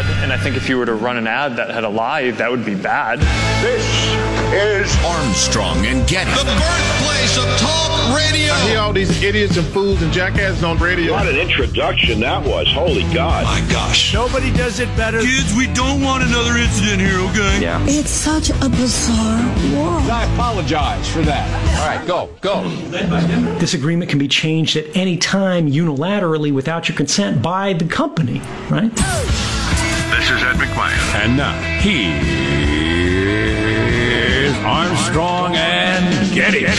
Lying bad, and I think if you were to run an ad that had a lie, that would be bad. This is Armstrong and Getty. The birthplace of talk radio. I hear all these idiots and fools and jackasses on radio. What an introduction that was. Holy God. My gosh. Nobody does it better. Kids, we don't want another incident here, okay? Yeah. It's such a bizarre world. I apologize for that. All right, go, go. This agreement can be changed at any time unilaterally without your consent by the company, right? This is Ed McMahon. And now, he is Armstrong and Getty. It'll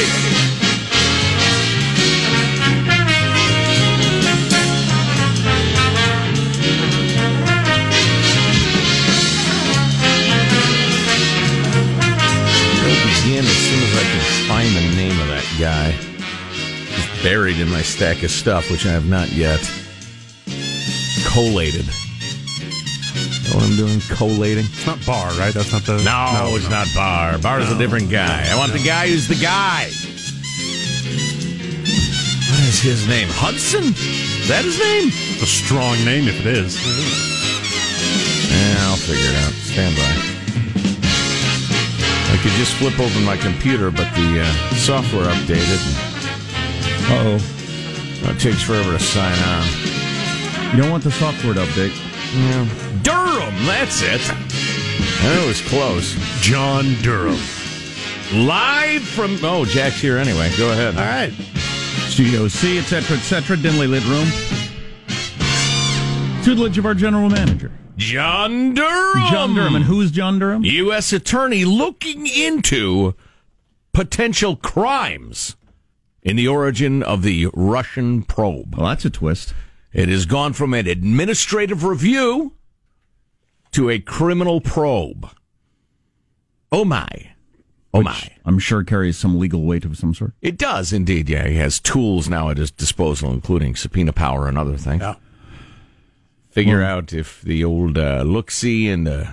begin as soon as I can find the name of that guy. It's buried in my stack of stuff, which I have not yet collated. What I'm doing? Collating? It's not Bar, right? That's not the. No, no it's no. not Bar. Bar's no. a different guy. I want the guy who's the guy. What is his name? Hudson? Is that his name? A strong name if it is. Yeah, I'll figure it out. Stand by. I could just flip open my computer, but the uh, software updated. Uh oh. It takes forever to sign on. You don't want the software to update. Yeah. Durham, that's it. That was close. John Durham. Live from. Oh, Jack's here anyway. Go ahead. All right. Studio C, etc., etc., dimly lit room. Tutelage of our general manager. John Durham. John Durham. And who's John Durham? U.S. Attorney looking into potential crimes in the origin of the Russian probe. Well, that's a twist. It has gone from an administrative review to a criminal probe. Oh my. Oh Which my. I'm sure carries some legal weight of some sort. It does indeed, yeah. He has tools now at his disposal, including subpoena power and other things. Yeah. Figure well, out if the old uh, look see and uh,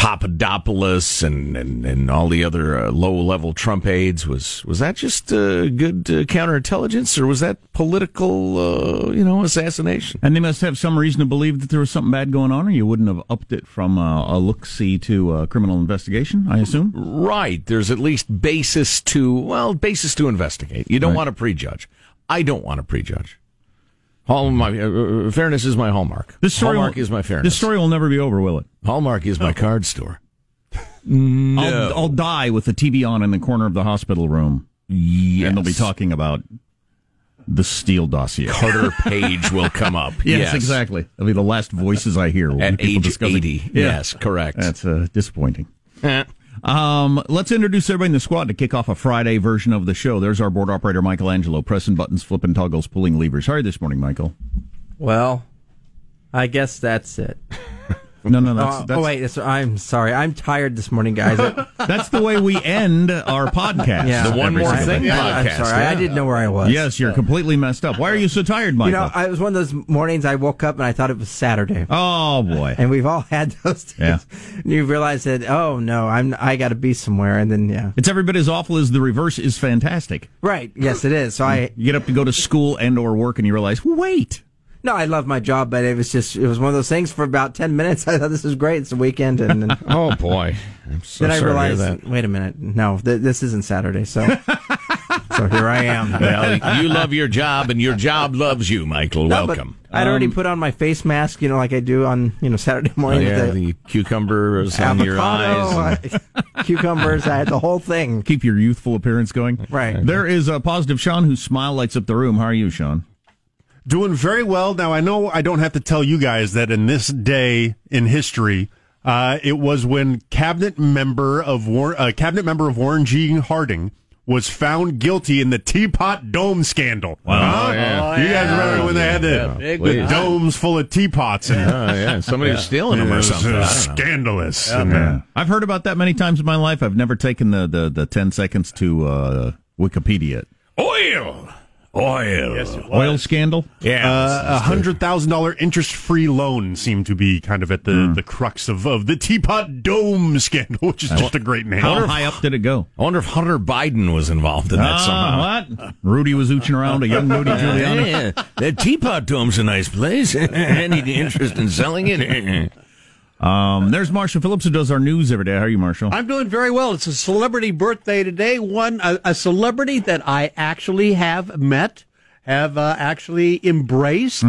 Papadopoulos and, and, and all the other uh, low level Trump aides was was that just uh, good uh, counterintelligence or was that political uh, you know assassination? And they must have some reason to believe that there was something bad going on, or you wouldn't have upped it from uh, a look see to a criminal investigation. I assume. Right. There's at least basis to well basis to investigate. You don't Right. want to prejudge. I don't want to prejudge. Hall my uh, uh, fairness is my hallmark. This story hallmark will, is my fairness. This story will never be over, will it? Hallmark is my card store. I'll, I'll die with the TV on in the corner of the hospital room. Yes. And they'll be talking about the Steele dossier. Carter Page will come up. Yes, exactly. That'll be the last voices I hear. will At be people age discussing- 80. Yeah. Yes, correct. That's uh, disappointing. Um, let's introduce everybody in the squad to kick off a Friday version of the show. There's our board operator, Michelangelo, pressing buttons, flipping toggles, pulling levers. How are you this morning, Michael? Well, I guess that's it. No, no, uh, that's, oh, that's, oh, wait, it's, I'm sorry. I'm tired this morning, guys. that's the way we end our podcast. Yeah. The one more thing day. I'm podcast. sorry. I didn't know where I was. Yes, you're completely messed up. Why are you so tired, Michael? You know, I, it was one of those mornings I woke up and I thought it was Saturday. oh boy. And we've all had those days. Yeah. And you realize that, oh no, I'm I got to be somewhere, and then yeah, It's every bit as awful as the reverse is fantastic. right, yes, it is. So I You get up to go to school and or work and you realize, wait. No, I love my job, but it was just it was one of those things for about ten minutes. I thought this is great. It's a weekend, and then, Oh boy. I'm so then I sorry to hear realized, that. wait a minute, no, th- this isn't Saturday. So so here I am. Well, you love your job and your job loves you, Michael. No, Welcome. I'd already Um, put on my face mask, you know, like I do on you know Saturday Oh, morning. yeah, with the the cucumbers on your eyes. I- cucumbers. I had the whole thing. Keep your youthful appearance going. Right. There is a positive Sean whose smile lights up the room. How are you, Sean? Doing very well. Now, I know I don't have to tell you guys that in this day in history, uh, it was when cabinet member of War- uh, cabinet member of Warren G. Harding was found guilty in the Teapot Dome scandal. Wow. Huh? Oh, yeah. You guys remember when they had the, Yeah, the domes full of teapots? And, Oh, yeah. Somebody was stealing them It or something. uh, I scandalous. And, uh, I've heard about that many times in my life. I've never taken the, the, the 10 seconds to uh, Wikipedia it. Oil. Oil. Oil scandal? Yeah. Uh, a hundred thousand dollar interest free loan seemed to be kind of at the, the crux of, of the Teapot Dome scandal, which is just a great name. How high up did it go? I wonder if Hunter Biden was involved in that somehow. Ah, what? Rudy was ooching around a young Rudy Giuliani. Yeah, that teapot dome's a nice place. Any interest in selling it? Um, there's Marshall Phillips who does our news every day. How are you, Marshall? I'm doing very well. It's a celebrity birthday today. One a, a celebrity that I actually have met, have uh, actually embraced.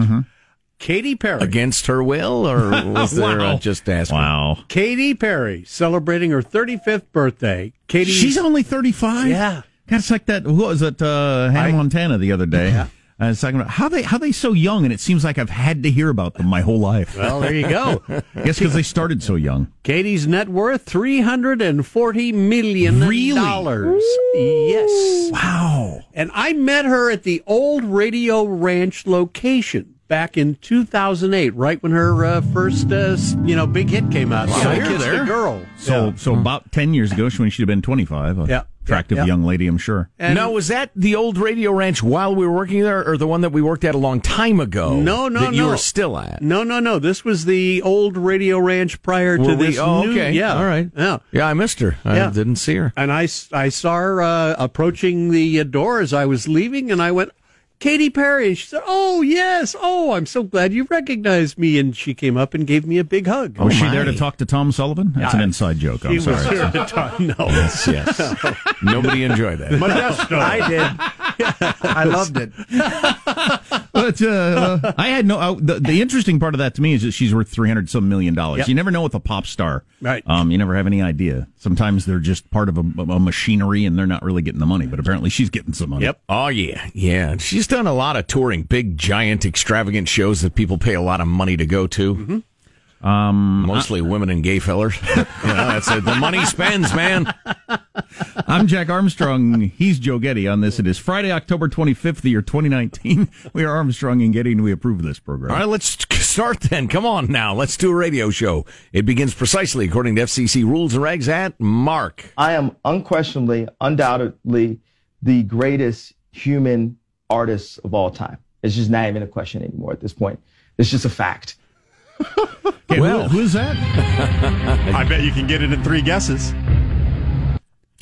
Katy Perry. Against her will, or was there Wow. uh, just asking? Wow. Katy Perry celebrating her 35th birthday. Katy, She's only 35? Yeah. God, it's like that. Who was it? Uh, Hannah I- Montana the other day. Yeah. I was talking about how they how they so young, and it seems like I've had to hear about them my whole life. well, there you go. I guess because they started so young. Katy's net worth three hundred and forty million dollars. Really? Yes. Wow. And I met her at the old Radio Ranch location back in 2008, right when her uh, first, uh, you know, big hit came out. Wow, You know, you're Kiss the. Girl. So Yeah. so about ten years ago, when she'd have been twenty five. Yeah. Attractive Yeah. young lady, I'm sure. And- now, was that the old radio ranch while we were working there, or the one that we worked at a long time ago? No, no, that you no. were still at. No, no, no. This was the old Radio Ranch prior to we- this oh, new. okay. Yeah. All right. Yeah. Yeah, I missed her. I Yeah. didn't see her. And I, I saw her uh, approaching the uh, door as I was leaving, and I went, Katy Perry. She said, Oh, yes. Oh, I'm so glad you recognized me. And she came up and gave me a big hug. was she my. there to talk to Tom Sullivan? That's an inside joke. I'm She was sorry. here to talk. No. Yes, yes. Nobody enjoyed that. Modesto. I did. I loved it. But uh, I had no. Uh, the, the interesting part of that to me is that she's worth three hundred some million dollars. Yep. You never know with a pop star, Right. Um, you never have any idea. Sometimes they're just part of a, a machinery and they're not really getting the money. But apparently, she's getting some money. Yep. Oh yeah, yeah. She's done a lot of touring, big, giant, extravagant shows that people pay a lot of money to go to. Mm-hmm. Um, Mostly women and gay fellers. you know, that's it. The money spends, man. I'm Jack Armstrong. He's Joe Getty on this. It is Friday, October 25th, the year 2019. We are Armstrong and Getty, and we approve of this program. All right, let's start then. Come on now. Let's do a radio show. It begins precisely according to FCC rules and regs at Mark. I am unquestionably, undoubtedly the greatest human artist of all time. It's just not even a question anymore at this point. It's just a fact. Okay, Well. who, who is that? I bet you can get it in three guesses.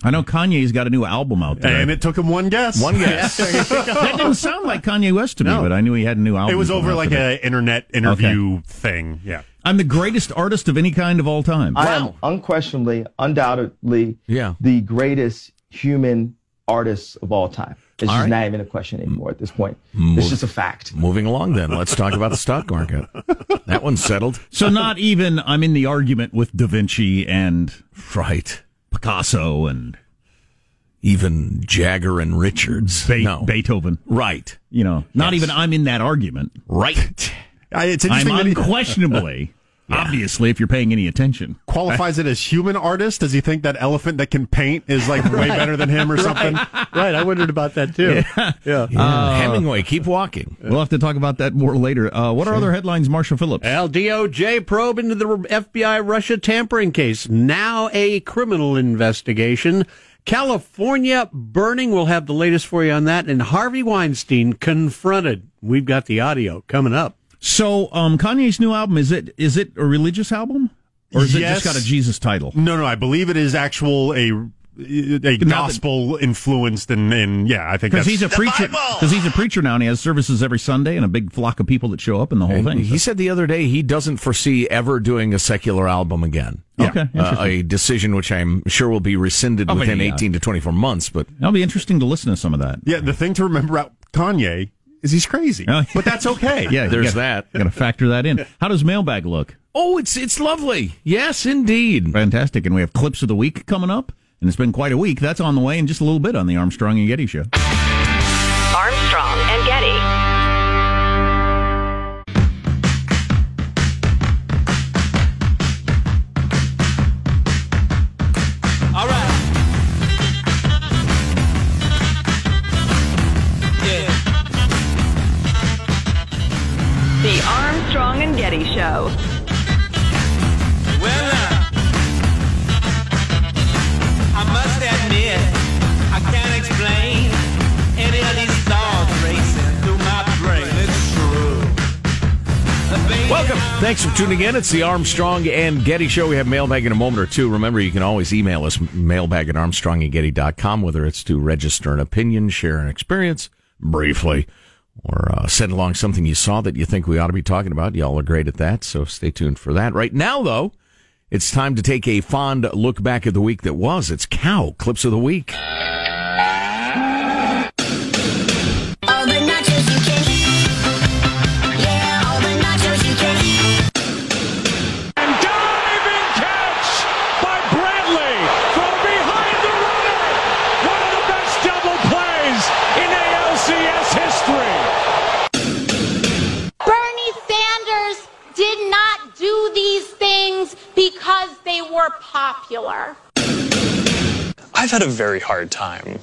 I know Kanye's got a new album out there. And it took him one guess. One guess. that didn't sound like Kanye West to me, No. but I knew he had a new album. It was over like today. a internet interview thing. Yeah. I'm the greatest artist of any kind of all time. I am unquestionably, undoubtedly, Yeah. the greatest human artist of all time. It's All just right. not even a question anymore at this point. Move- It's just a fact. Moving along, then let's talk about the stock market. That one's settled. So not even I'm in the argument with Da Vinci and Right. Picasso and Even Jagger and Richards. Be- no. Beethoven. Right. You know, not Yes. even I'm in that argument. Right. I, it's I'm interesting that he unquestionably, obviously, if you're paying any attention. qualifies it as human artist. Does he think that elephant that can paint is like way better than him or something? right, I wondered about that too. Yeah. Yeah. Hemingway, keep walking. We'll have to talk about that more later. Uh, what are other headlines, Marshall Phillips? LDOJ probe into the FBI Russia tampering case. Now a criminal investigation. California burning. We'll have the latest for you on that. And Harvey Weinstein confronted. We've got the audio coming up. So, um, Kanye's new album is it is it a religious album or is it just got a Jesus title? No, no, I believe it is actual a a gospel influenced and, and yeah, I think Because he's a preacher. Because he's a preacher now, and he has services every Sunday, and a big flock of people that show up, and the whole And thing. He said the other day he doesn't foresee ever doing a secular album again. Okay, Uh, a decision which I'm sure will be rescinded Oh, within yeah. 18 to 24 months. But That'll be interesting to listen to some of that. yeah. The thing to remember about Kanye is he's crazy, Oh, but that's okay. Yeah, There's that. Got to factor that in. How does mailbag look? oh, it's it's lovely. Yes, indeed. Fantastic. And we have clips of the week coming up, and it's been quite a week. That's on the way in just a little bit on the Armstrong and Getty Show. Tuning in. It's the Armstrong and Getty Show. We have mailbag in a moment or two. Remember, you can always email us mailbag at armstrongandgetty.com, whether it's to register an opinion, share an experience briefly, or uh, send along something you saw that you think we ought to be talking about. Y'all are great at that, so stay tuned for that. Right now, though, it's time to take a fond look back at the week that was. It's Cow Clips of the Week. Popular. I've had a very hard time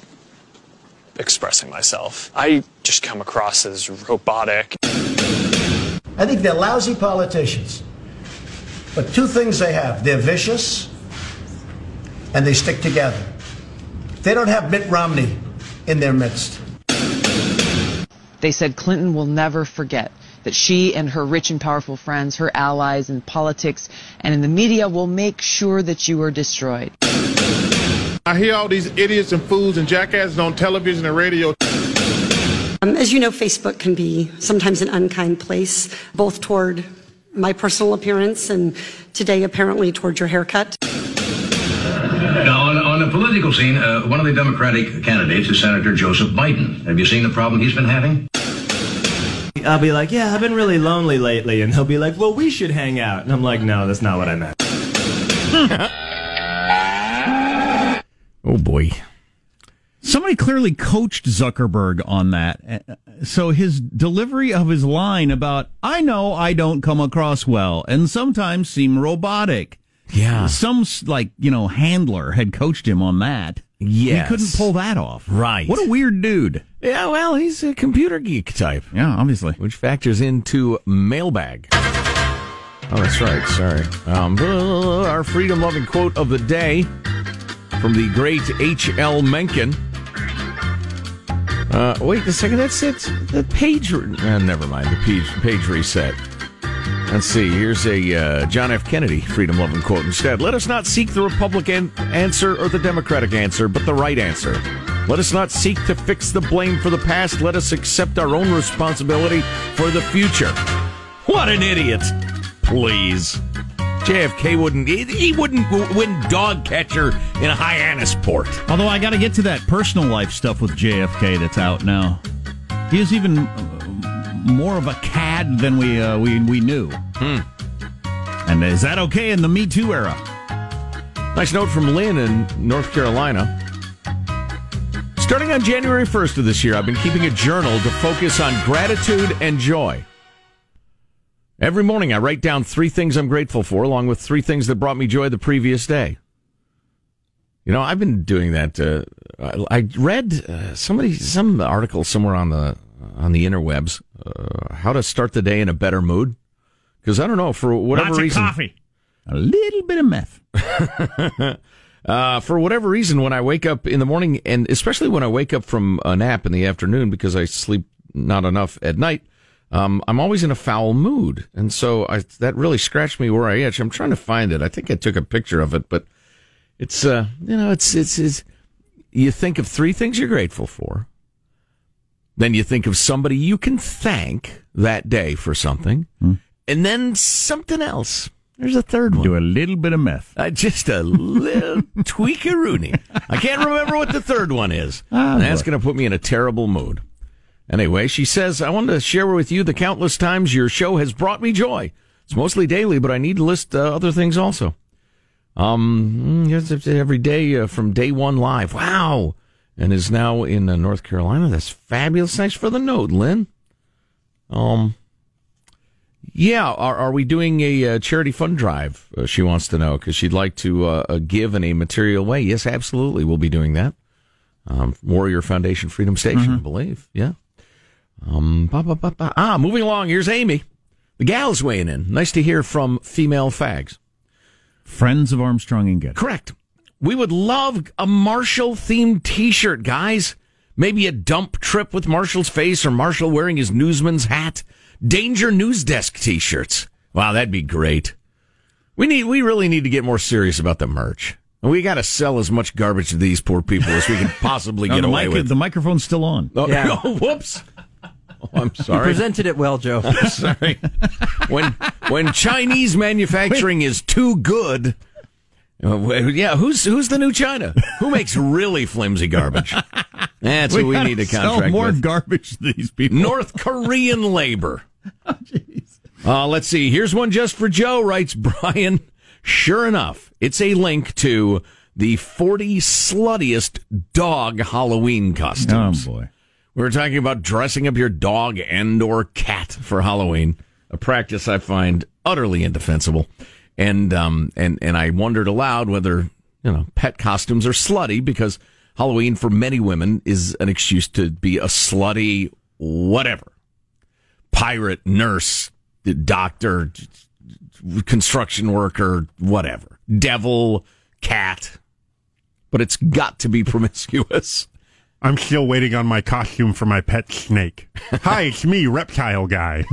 expressing myself. I just come across as robotic. I think they're lousy politicians. But two things they have they're vicious and they stick together. They don't have Mitt Romney in their midst. They said Clinton will never forget that she and her rich and powerful friends, her allies in politics and in the media, will make sure that you are destroyed. I hear all these idiots and fools and jackasses on television and radio. Um, as you know, Facebook can be sometimes an unkind place, both toward my personal appearance and today apparently toward your haircut. Now, on, on the political scene, uh, one of the Democratic candidates is Senator Joseph Biden. Have you seen the problem he's been having? I'll be like, yeah, I've been really lonely lately. And he'll be like, well, we should hang out. And I'm like, no, that's not what I meant. Oh, boy. Somebody clearly coached Zuckerberg on that. Uh, So his delivery of his line about, I know I don't come across well and sometimes seem robotic. Yeah. Some, like, you know, handler had coached him on that. Yes. He couldn't pull that off. Right. What a weird dude. Yeah, well, he's a computer geek type. Yeah, obviously. Which factors into mailbag. Oh, that's right. Sorry. Um, our freedom loving quote of the day from the great H.L. Mencken. Uh, wait a second. That's it. The page. Uh, never mind. The page, page reset. Let's see. Here's a uh, John F. Kennedy freedom loving quote instead. Let us not seek the Republican answer or the Democratic answer, but the right answer. Let us not seek to fix the blame for the past. Let us accept our own responsibility for the future. What an idiot! Please. JFK wouldn't, he, wouldn't win dog catcher in a Hyannisport. Although I got to get to that personal life stuff with JFK that's out now. He is even more of a cad than we uh, we we knew. Hmm. And is that okay in the Me Too era? Nice note from Lynn in North Carolina. Starting on January 1st of this year, I've been keeping a journal to focus on gratitude and joy. Every morning, I write down three things I'm grateful for, along with three things that brought me joy the previous day. You know, I've been doing that. Uh, I, read uh, somebody some article somewhere on the on the interwebs uh, how to start the day in a better mood. Because I don't know for whatever Lots of reason, coffee. A little bit of meth. uh, for whatever reason, when I wake up in the morning, and especially when I wake up from a nap in the afternoon because I sleep not enough at night, um, I'm always in a foul mood, and so I, that really scratched me where I itch. I'm trying to find it. I think I took a picture of it, but it's uh, you know, it's it's it's. You think of three things you're grateful for. Then you think of somebody you can thank that day for something, and then something else. There's a third one. Do a little bit of meth. Uh, just a little tweakaroonie. I can't remember what the third one is. And that's going to put me in a terrible mood. Anyway, she says, I want to share with you the countless times your show has brought me joy. It's mostly daily, but I need to list uh, other things also. Um, mm, yes, every day uh, from day one live. Wow. And is now in uh, North Carolina. That's fabulous. Thanks for the note, Lynn. Um, yeah, are, are we doing a uh, charity fund drive? Uh, she wants to know because she'd like to uh, uh, give in a material way. Yes, absolutely. We'll be doing that. Um, Warrior Foundation Freedom Station, I believe. Yeah. Um, ba, ba, ba, ba. Ah, moving along. Here's Amy. The gal's weighing in. Nice to hear from female fags. Friends of Armstrong and Getty. Correct. We would love a Marshall themed T-shirt, guys. Maybe a dump trip with Marshall's face or Marshall wearing his newsman's hat. Danger News Desk T-shirts. Wow, that'd be great. We need. We really need to get more serious about the merch. And we got to sell as much garbage to these poor people as we can possibly Now, get the, away mic- with. the microphone's still on. Oh, Yeah. oh, whoops. Oh, I'm You sorry. presented it well, Joe. Sorry. when when Chinese manufacturing is too good, uh, yeah, who's who's the new China? Who makes really flimsy garbage? That's what we gotta need to sell contract more with. garbage to these people. North Korean labor. Uh, let's see. Here's one just for Joe, writes Brian. Sure enough, it's a link to the 40 sluttiest dog Halloween costumes. Oh boy. We were talking about dressing up your dog and or cat for Halloween, a practice I find utterly indefensible. And um and and I wondered aloud whether, you know, pet costumes are slutty because Halloween for many women is an excuse to be a slutty whatever. Pirate, nurse, doctor, construction worker, whatever. Devil, cat. But it's got to be promiscuous. I'm still waiting on my costume for my pet snake. Hi, it's me, reptile guy.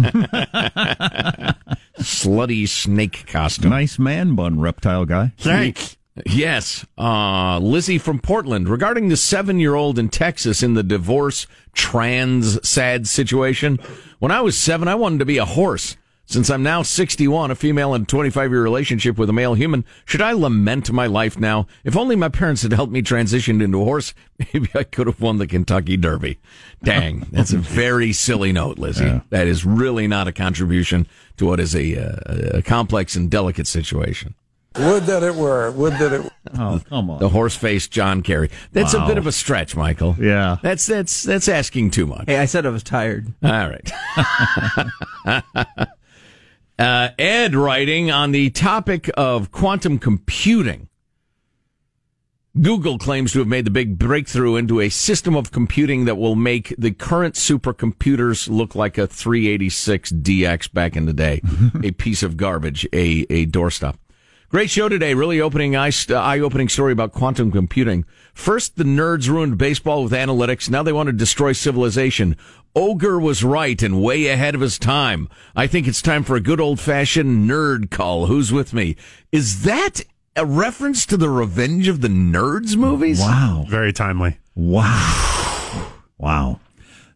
Slutty snake costume. Nice man bun, reptile guy. Thanks. Yes. Uh, Lizzie from Portland. Regarding the seven year old in Texas in the divorce trans sad situation, when I was seven, I wanted to be a horse. Since I'm now 61, a female in a 25 year relationship with a male human, should I lament my life now? If only my parents had helped me transition into a horse, maybe I could have won the Kentucky Derby. Dang, that's a very silly note, Lizzie. That is really not a contribution to what is a, uh, a complex and delicate situation. Would that it were. Would that it. Oh, come on. The horse faced John Kerry. That's a bit of a stretch, Michael. Yeah. That's that's that's asking too much. Hey, I said I was tired. All right. Uh, Ed writing on the topic of quantum computing. Google claims to have made the big breakthrough into a system of computing that will make the current supercomputers look like a 386 DX back in the day, a piece of garbage, a, a doorstop. Great show today. Really opening eye opening story about quantum computing. First, the nerds ruined baseball with analytics. Now they want to destroy civilization. Ogre was right and way ahead of his time. I think it's time for a good old fashioned nerd call. Who's with me? Is that a reference to the Revenge of the Nerds movies? Wow. Very timely. Wow. Wow.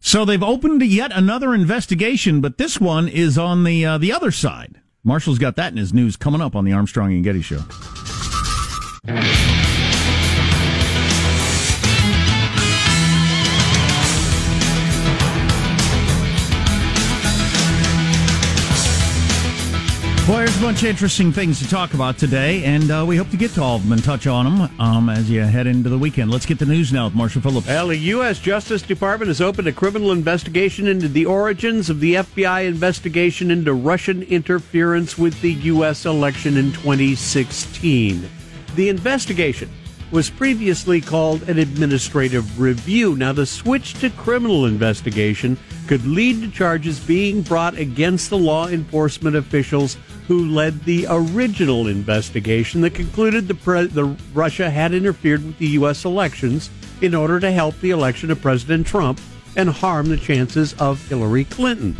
So they've opened yet another investigation, but this one is on the uh, the other side. Marshall's got that in his news coming up on the Armstrong and Getty show. Boy, there's a bunch of interesting things to talk about today, and uh, we hope to get to all of them and touch on them um, as you head into the weekend. Let's get the news now with Marshall Phillips. Well, the U.S. Justice Department has opened a criminal investigation into the origins of the FBI investigation into Russian interference with the U.S. election in 2016. The investigation was previously called an administrative review. Now, the switch to criminal investigation could lead to charges being brought against the law enforcement officials who led the original investigation that concluded the, pre- the Russia had interfered with the U.S. elections in order to help the election of President Trump and harm the chances of Hillary Clinton.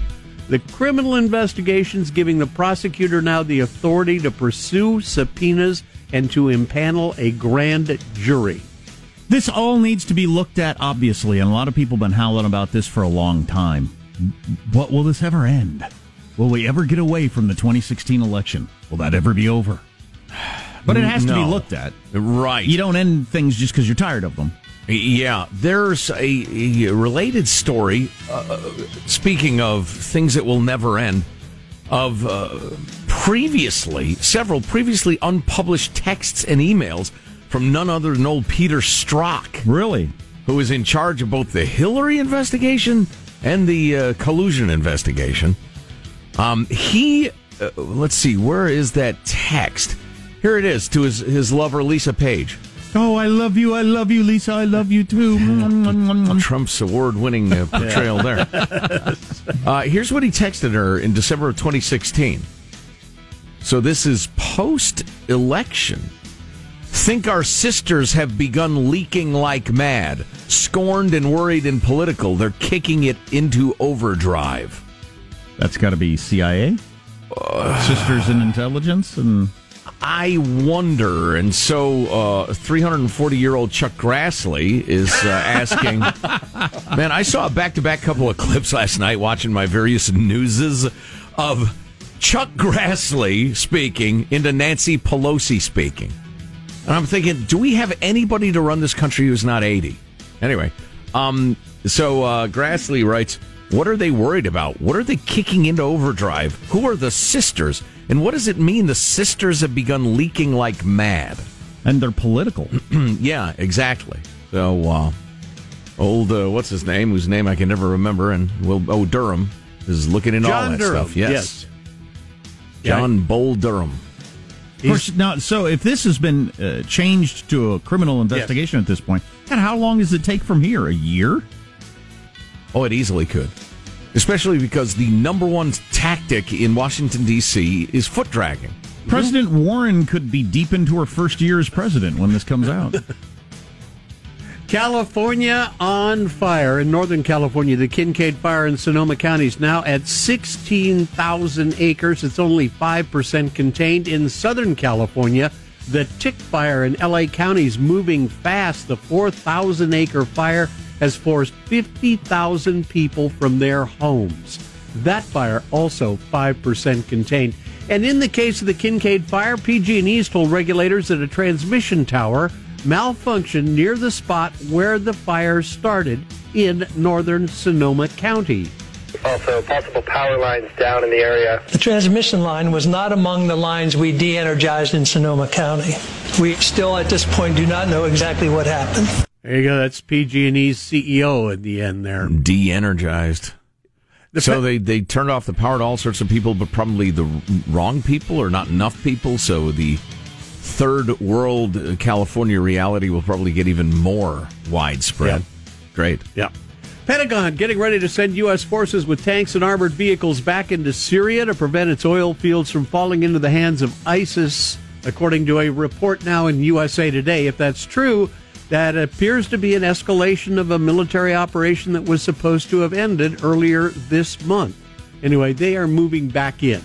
The criminal investigations giving the prosecutor now the authority to pursue subpoenas and to impanel a grand jury. This all needs to be looked at, obviously, and a lot of people have been howling about this for a long time. What will this ever end? Will we ever get away from the 2016 election? Will that ever be over? But it has to be looked at. Right. You don't end things just because you're tired of them. Yeah, there's a, a related story. Uh, speaking of things that will never end, of uh, previously, several previously unpublished texts and emails from none other than old Peter Strzok. Really? Who is in charge of both the Hillary investigation and the uh, collusion investigation. Um, he, uh, let's see, where is that text? Here it is to his, his lover, Lisa Page. Oh, I love you. I love you, Lisa. I love you too. Trump's award-winning uh, portrayal there. Uh, here's what he texted her in December of 2016. So this is post-election. Think our sisters have begun leaking like mad. Scorned and worried and political, they're kicking it into overdrive. That's got to be CIA, Sisters in Intelligence, and I wonder. And so, 340 year old Chuck Grassley is uh, asking. man, I saw a back to back couple of clips last night watching my various newses of Chuck Grassley speaking into Nancy Pelosi speaking. And I'm thinking, do we have anybody to run this country who's not 80? Anyway, um, so uh, Grassley writes, What are they worried about? What are they kicking into overdrive? Who are the sisters? And what does it mean the sisters have begun leaking like mad? and they're political. yeah, exactly. So, uh, old, uh, what's his name? Whose name I can never remember. And, well, oh, Durham is looking into all that Durham, stuff. Yes. yes. John Bull Durham. Of course, now, so if this has been uh, changed to a criminal investigation at this point, God, how long does it take from here? A year? Oh, it easily could. Especially because the number one tactic in Washington, D.C. is foot dragging. President Warren could be deep into her first year as president when this comes out. California on fire. In Northern California, the Kincade Fire in Sonoma County is now at 16,000 acres. It's only 5% contained. In Southern California, the Tick Fire in LA County is moving fast. The 4,000 acre fire has forced 50,000 people from their homes. That fire also 5% contained. And in the case of the Kincade fire, PG&E's told regulators that a transmission tower malfunctioned near the spot where the fire started in northern Sonoma County. Also, possible power lines down in the area. The transmission line was not among the lines we de energized in Sonoma County. We still, at this point, do not know exactly what happened. There you go. That's PG&E's CEO at the end there. De-energized. so they, they turned off the power to all sorts of people, but probably the wrong people or not enough people. So the third world uh, California reality will probably get even more widespread. Great. Yeah. Pentagon getting ready to send U.S. forces with tanks and armored vehicles back into Syria to prevent its oil fields from falling into the hands of ISIS according to a report now in USA Today. If that's true, that appears to be an escalation of a military operation that was supposed to have ended earlier this month. Anyway, they are moving back in.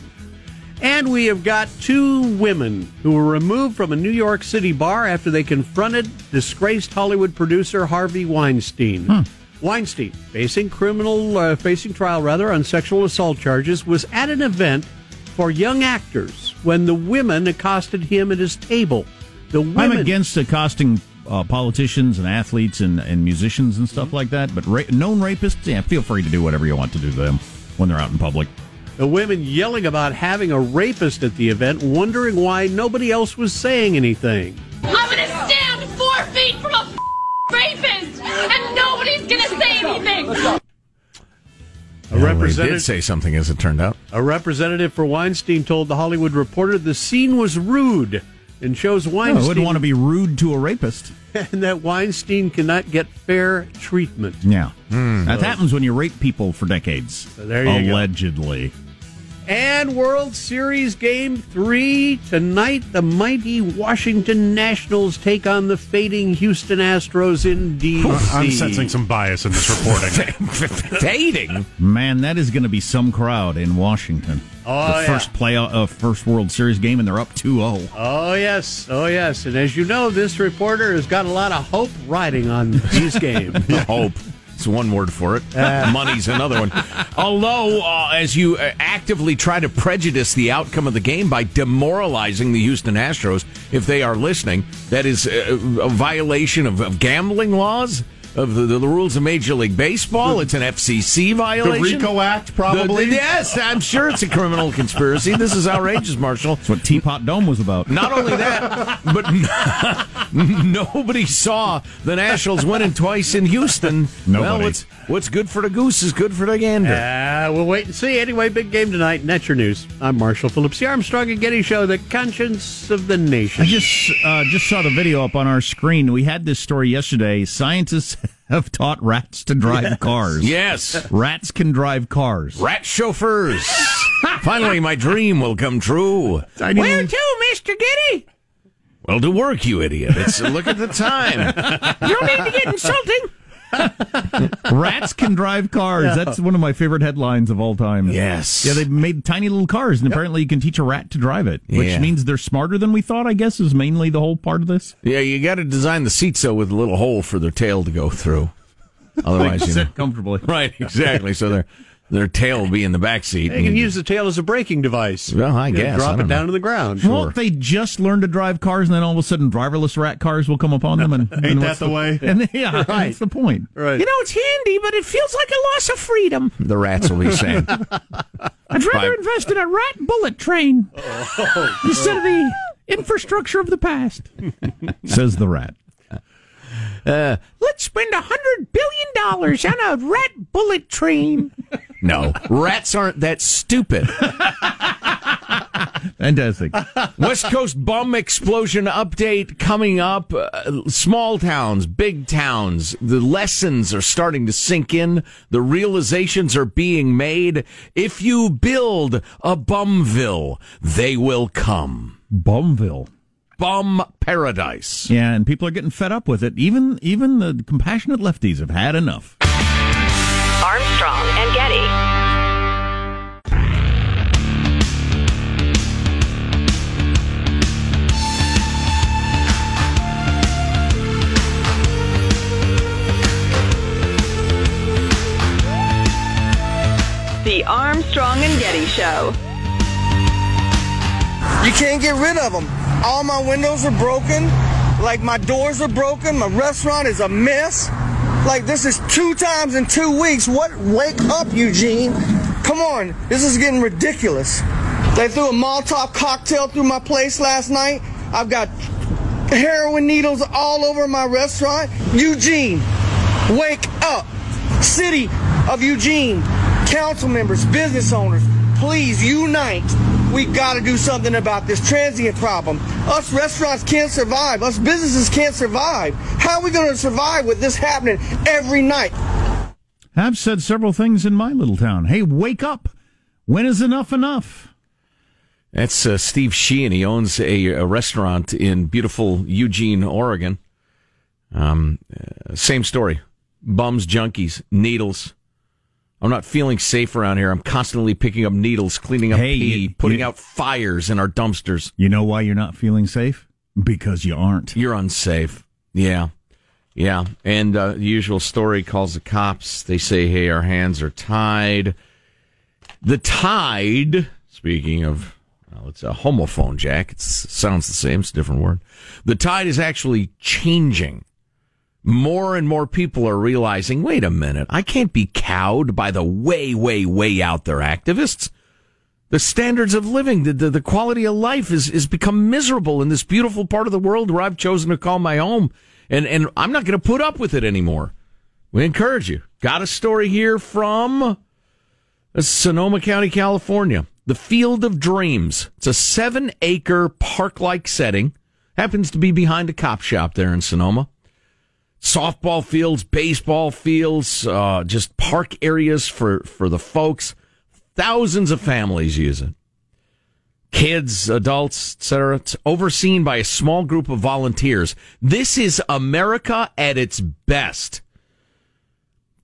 And we have got two women who were removed from a New York City bar after they confronted disgraced Hollywood producer Harvey Weinstein. Weinstein, facing criminal, uh, facing trial rather on sexual assault charges, was at an event for young actors when the women accosted him at his table. The women, I'm against accosting uh, politicians and athletes and, and musicians and stuff like that, but ra- known rapists, yeah, feel free to do whatever you want to do to them when they're out in public. the women yelling about having a rapist at the event, wondering why nobody else was saying anything. I'm gonna stand four feet from a rapist, and nobody's gonna say anything. A Well, representative did say something, as it turned out. A representative for Weinstein told the Hollywood Reporter the scene was rude and shows Weinstein. I wouldn't want to be rude to a rapist. and that Weinstein cannot get fair treatment. Yeah. Hmm. That happens when you rape people for decades. there you go. Allegedly. And World Series Game 3 tonight the mighty Washington Nationals take on the fading Houston Astros in DC. I'm sensing some bias in this reporting. Fading. Man, that is going to be some crowd in Washington. Oh, the yeah. first play uh, first World Series game, and they're up 2-0. Oh yes, oh yes, and as you know, this reporter has got a lot of hope riding on these games. Hope. It's one word for it. Money's another one. Although, uh, as you uh, actively try to prejudice the outcome of the game by demoralizing the Houston Astros, if they are listening, that is uh, a violation of, of gambling laws. Of the, the, rules of Major League Baseball, it's an FCC violation. The RICO Act, probably? The- the- yes, I'm sure it's a criminal conspiracy. This is outrageous, Marshall. That's what Teapot Dome was about. Not only that, but nobody saw the Nationals winning twice in Houston. Well, what's, what's good for the goose is good for the gander. Uh, we'll wait and see. Anyway, big game tonight. And that's your news. I'm Marshall Phillips, the Armstrong and Getty Show, the conscience of the nation. I just uh, just saw the video up on our screen. We had this story yesterday. Scientists have taught rats to drive cars. Yes. Rats can drive cars. Rat chauffeurs. Finally, my dream will come true. Tiny Where little- to, Mr. Getty? Well, to work, you idiot. It's look at the time. you don't need to get insulting. Rats can drive cars. That's one of my favorite headlines of all time. Yes. Yeah, they made tiny little cars, and apparently you can teach a rat to drive it, which Yeah. means they're smarter than we thought. I guess is mainly the whole part of this. Yeah, you got to design the seat so with a little hole for their tail to go through. Otherwise, you know. sit comfortably. Right, exactly. So their their tail will be in the back seat. They can use the tail as a braking device. Well, I You know, guess. I Drop it down know. to the ground. Won't they just learn to drive cars, and then all of a sudden, driverless rat cars will come upon them? And Ain't and that what's the way? And yeah, Right. that's the point. Right. You know, it's handy, but it feels like a loss of freedom. The rats will be saying. I'd rather Right. invest in a rat bullet train oh, instead of the infrastructure of the past. Says the rat. Uh, let's spend a hundred billion dollars on a rat bullet train. No, rats aren't that stupid. Fantastic. West Coast bomb explosion update coming up. Uh, small towns, big towns. The lessons are starting to sink in. The realizations are being made. If you build a bumville, they will come. Bumville. Bum paradise. Yeah, and people are getting fed up with it. Even even the compassionate lefties have had enough. Armstrong and Getty. The Armstrong and Getty Show. You can't get rid of them. All my windows are broken. Like my doors are broken. My restaurant is a mess. Like this is two times in two weeks. What? Wake up, Eugene. Come on. This is getting ridiculous. They threw a Molotov cocktail through my place last night. I've got heroin needles all over my restaurant. Eugene, wake up. City of Eugene, council members, business owners, please unite. We got to do something about this transient problem. Us restaurants can't survive. Us businesses can't survive. How are we going to survive with this happening every night? I've said several things in my little town. Hey, wake up. When is enough enough? That's uh, Steve Sheehan. He owns a, a restaurant in beautiful Eugene, Oregon. Um, uh, same story. Bums, junkies, needles. I'm not feeling safe around here. I'm constantly picking up needles, cleaning up Hey, pee, you- putting you- out fires in our dumpsters. You know why you're not feeling safe? Because you aren't. You're unsafe. Yeah. Yeah. And uh, the usual story calls the cops. They say, hey, our hands are tied. The tide, speaking of, well, it's a homophone, Jack. It sounds the same. It's a different word. The tide is actually changing. More and more people are realizing, wait a minute, I can't be cowed by the way, way, way out there activists the standards of living, the, the, the quality of life is, is become miserable in this beautiful part of the world where I've chosen to call my home. And, and I'm not going to put up with it anymore. We encourage you. Got a story here from Sonoma County, California. The Field of Dreams. It's a seven acre park like setting. Happens to be behind a cop shop there in Sonoma. Softball fields, baseball fields, uh, just park areas for, for the folks. Thousands of families use it. Kids, adults, etc. It's overseen by a small group of volunteers. This is America at its best.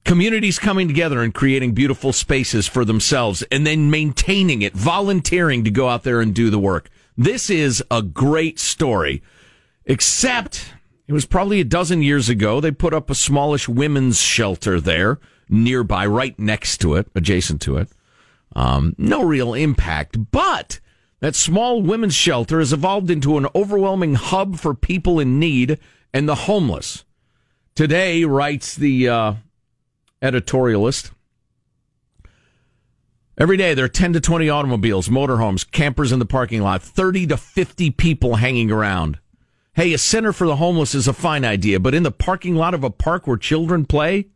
Communities coming together and creating beautiful spaces for themselves and then maintaining it, volunteering to go out there and do the work. This is a great story. Except it was probably a dozen years ago. They put up a smallish women's shelter there nearby, right next to it, adjacent to it. Um, no real impact, but that small women's shelter has evolved into an overwhelming hub for people in need and the homeless. Today, writes the uh, editorialist, every day there are 10 to 20 automobiles, motorhomes, campers in the parking lot, 30 to 50 people hanging around. Hey, a center for the homeless is a fine idea, but in the parking lot of a park where children play,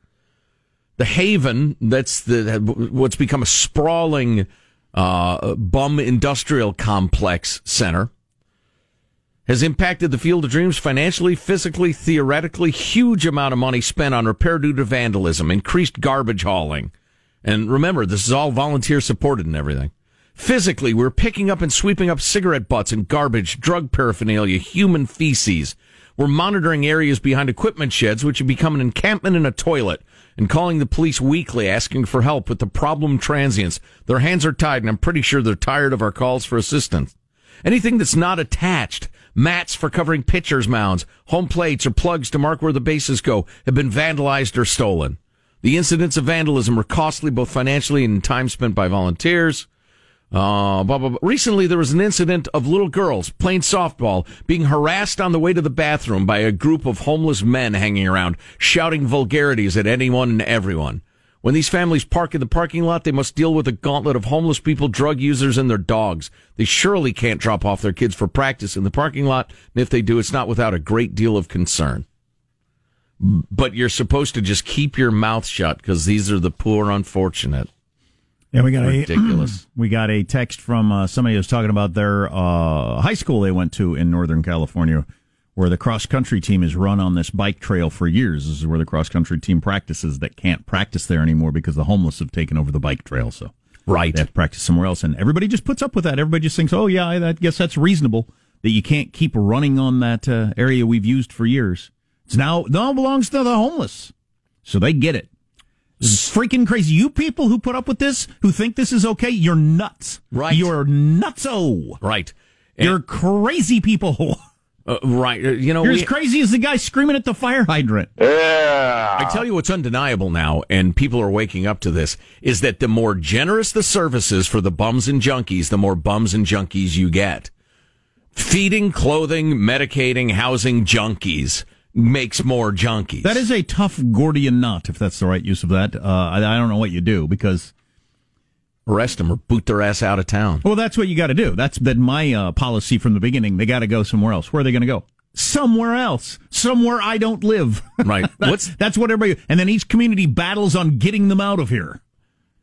the Haven, that's the what's become a sprawling uh, bum industrial complex center, has impacted the Field of Dreams financially, physically, theoretically. Huge amount of money spent on repair due to vandalism, increased garbage hauling, and remember, this is all volunteer supported and everything. Physically, we're picking up and sweeping up cigarette butts and garbage, drug paraphernalia, human feces. We're monitoring areas behind equipment sheds, which have become an encampment and a toilet, and calling the police weekly asking for help with the problem transients. Their hands are tied, and I'm pretty sure they're tired of our calls for assistance. Anything that's not attached, mats for covering pitchers' mounds, home plates, or plugs to mark where the bases go, have been vandalized or stolen. The incidents of vandalism are costly both financially and in time spent by volunteers. Uh, blah, blah, blah. Recently, there was an incident of little girls playing softball being harassed on the way to the bathroom by a group of homeless men hanging around, shouting vulgarities at anyone and everyone. When these families park in the parking lot, they must deal with a gauntlet of homeless people, drug users, and their dogs. They surely can't drop off their kids for practice in the parking lot, and if they do, it's not without a great deal of concern. But you're supposed to just keep your mouth shut because these are the poor, unfortunate. Yeah, we got a. ridiculous. A, we got a text from uh, somebody who was talking about their uh, high school they went to in Northern California, where the cross country team has run on this bike trail for years. This is where the cross country team practices. That can't practice there anymore because the homeless have taken over the bike trail. So right, they have to practice somewhere else, and everybody just puts up with that. Everybody just thinks, oh yeah, I I guess that's reasonable that you can't keep running on that uh, area we've used for years. It's now now belongs to the homeless, so they get it. This is freaking crazy. You people who put up with this, who think this is okay, you're nuts. Right. You're nutso. Right. You're crazy people. Uh, right. Uh, You know, You're we- as crazy as the guy screaming at the fire hydrant. Yeah. I tell you what's undeniable now, and people are waking up to this, is that the more generous the services for the bums and junkies, the more bums and junkies you get. Feeding, clothing, medicating, housing junkies makes more junkies. That is a tough Gordian knot, if that's the right use of that. Uh, I, I don't know what you do because. Arrest them or boot their ass out of town. Well, that's what you got to do. That's been my uh, policy from the beginning. They got to go somewhere else. Where are they going to go? Somewhere else. Somewhere I don't live. Right. That- What's that's what everybody. And then each community battles on getting them out of here.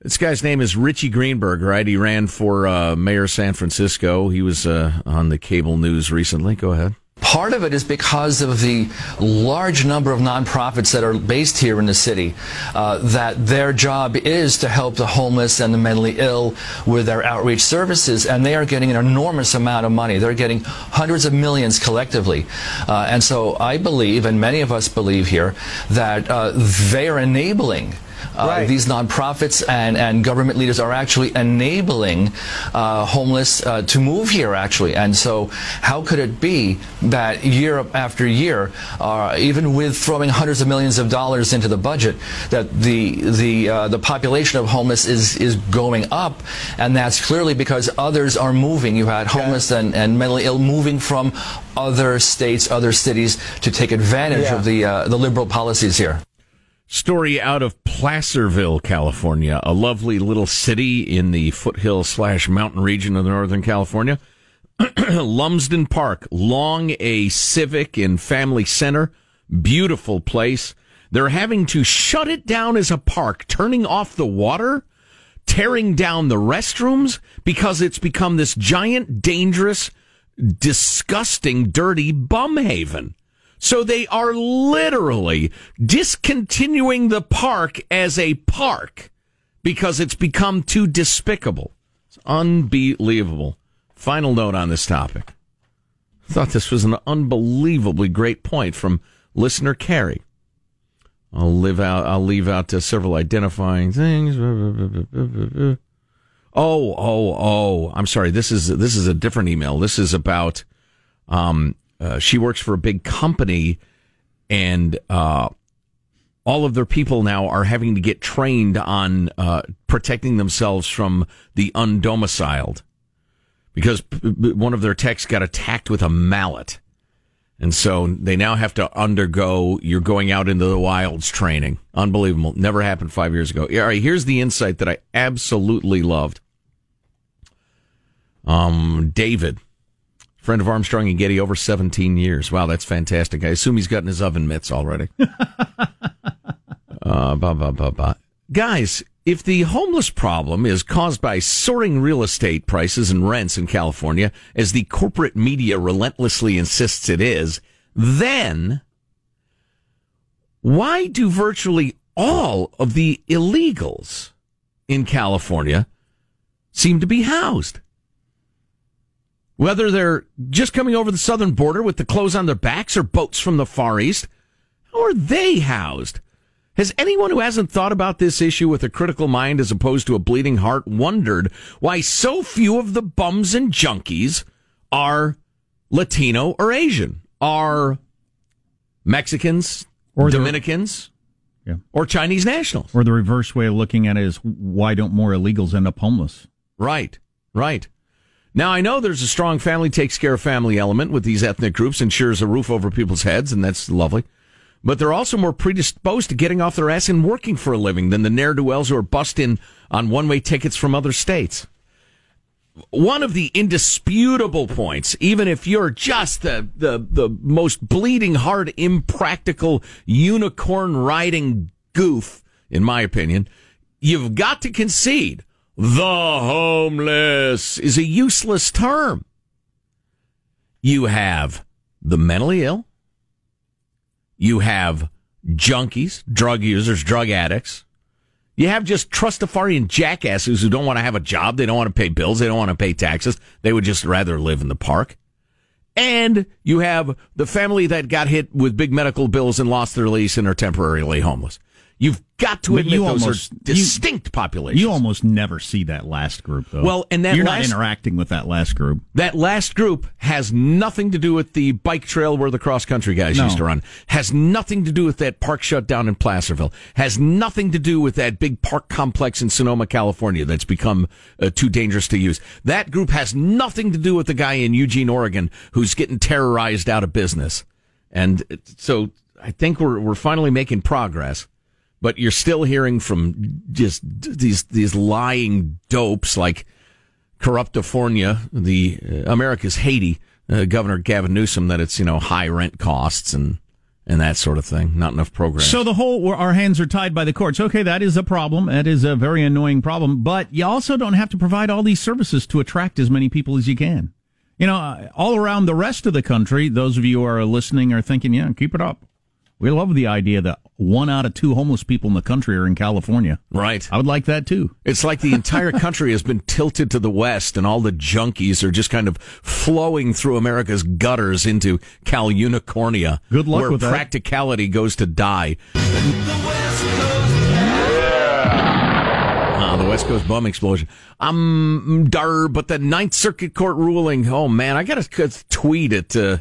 This guy's name is Richie Greenberg, right? He ran for uh, mayor of San Francisco. He was uh, on the cable news recently. Go ahead. Part of it is because of the large number of nonprofits that are based here in the city, uh, that their job is to help the homeless and the mentally ill with their outreach services, and they are getting an enormous amount of money. They're getting hundreds of millions collectively. Uh, and so I believe, and many of us believe here, that uh, they are enabling uh, these nonprofits and, and government leaders are actually enabling uh, homeless uh, to move here, actually. And so, how could it be that year after year, uh, even with throwing hundreds of millions of dollars into the budget, that the the uh, the population of homeless is is going up, and that's clearly because others are moving. You had homeless and, and mentally ill moving from other states, other cities to take advantage Yeah. of the uh, the liberal policies here. Story out of Placerville, California, a lovely little city in the foothill slash mountain region of Northern California. Lumsden Park, long a civic and family center, beautiful place. They're having to shut it down as a park, turning off the water, tearing down the restrooms because it's become this giant, dangerous, disgusting, dirty bum haven. So they are literally discontinuing the park as a park because it's become too despicable. It's unbelievable. Final note on this topic. I thought this was an unbelievably great point from listener Carrie. I'll live out. I'll leave out several identifying things. Oh, oh, oh! I'm sorry. This is this is a different email. This is about. Um, uh, she works for a big company, and uh, all of their people now are having to get trained on uh, protecting themselves from the undomiciled because one of their techs got attacked with a mallet. And so they now have to undergo you're going out into the wilds training. Unbelievable. Never happened five years ago. All right, here's the insight that I absolutely loved. Um, David, friend of Armstrong and Getty, over 17 years. Wow, that's fantastic. I assume he's gotten his oven mitts already. uh, bah, bah, bah, bah. Guys, if the homeless problem is caused by soaring real estate prices and rents in California, as the corporate media relentlessly insists it is, then why do virtually all of the illegals in California seem to be housed? Whether they're just coming over the southern border with the clothes on their backs or boats from the Far East, how are they housed? Has anyone who hasn't thought about this issue with a critical mind as opposed to a bleeding heart wondered why so few of the bums and junkies are Latino or Asian? Are Mexicans or Dominicans Yeah. or Chinese nationals? Or the reverse way of looking at it is why don't more illegals end up homeless? Right, right. Now, I know there's a strong family takes care of family element with these ethnic groups, ensures a roof over people's heads, and that's lovely. But they're also more predisposed to getting off their ass and working for a living than the ne'er do wells who are busting on one way tickets from other states. One of the indisputable points, even if you're just the, the, the most bleeding heart, impractical, unicorn riding goof, in my opinion, you've got to concede the homeless is a useless term. You have the mentally ill. You have junkies, drug users, drug addicts. You have just trustafarian jackasses who don't want to have a job. They don't want to pay bills. They don't want to pay taxes. They would just rather live in the park. And you have the family that got hit with big medical bills and lost their lease and are temporarily homeless. You've got to But admit you those almost- are you- distinct populations. You almost never see that last group, though. Well, and that you're last- not interacting with that last group. That last group has nothing to do with the bike trail where the cross country guys No. used to run. Has nothing to do with that park shut down in Placerville. Has nothing to do with that big park complex in Sonoma, California that's become uh, too dangerous to use. That group has nothing to do with the guy in Eugene, Oregon who's getting terrorized out of business. And uh, so I think we're we're finally making progress. But you're still hearing from just these these lying dopes like Corruptifornia, the uh, America's Haiti, uh, Governor Gavin Newsom, that it's you know high rent costs and and that sort of thing, not enough programs. So the whole our hands are tied by the courts. Okay, that is a problem. That is a very annoying problem. But you also don't have to provide all these services to attract as many people as you can. You know, uh, all around the rest of the country, those of you who are listening are thinking, yeah, keep it up. We love the idea that one out of two homeless people in the country are in California. Right. I would like that too. It's like the entire country has been tilted to the west, and all the junkies are just kind of flowing through America's gutters into Cal Unicornia. Good luck where with that. practicality goes to die. Ah, the West Coast bum explosion. Um, dar, but the Ninth Circuit Court ruling. Oh man, I got to tweet at uh,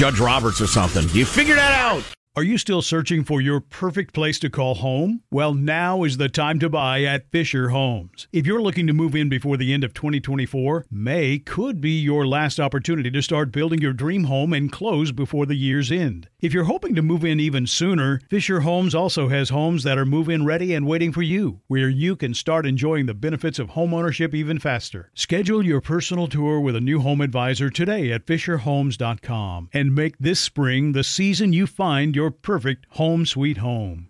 Judge Roberts or something. You figure that out. Are you still searching for your perfect place to call home? Well, now is the time to buy at Fisher Homes. If you're looking to move in before the end of 2024, May could be your last opportunity to start building your dream home and close before the year's end. If you're hoping to move in even sooner, Fisher Homes also has homes that are move in ready and waiting for you, where you can start enjoying the benefits of homeownership even faster. Schedule your personal tour with a new home advisor today at FisherHomes.com and make this spring the season you find your perfect home sweet home.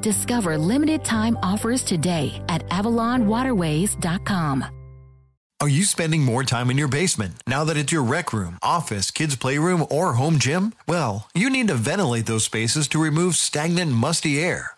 Discover limited time offers today at AvalonWaterways.com. Are you spending more time in your basement now that it's your rec room, office, kids' playroom, or home gym? Well, you need to ventilate those spaces to remove stagnant, musty air.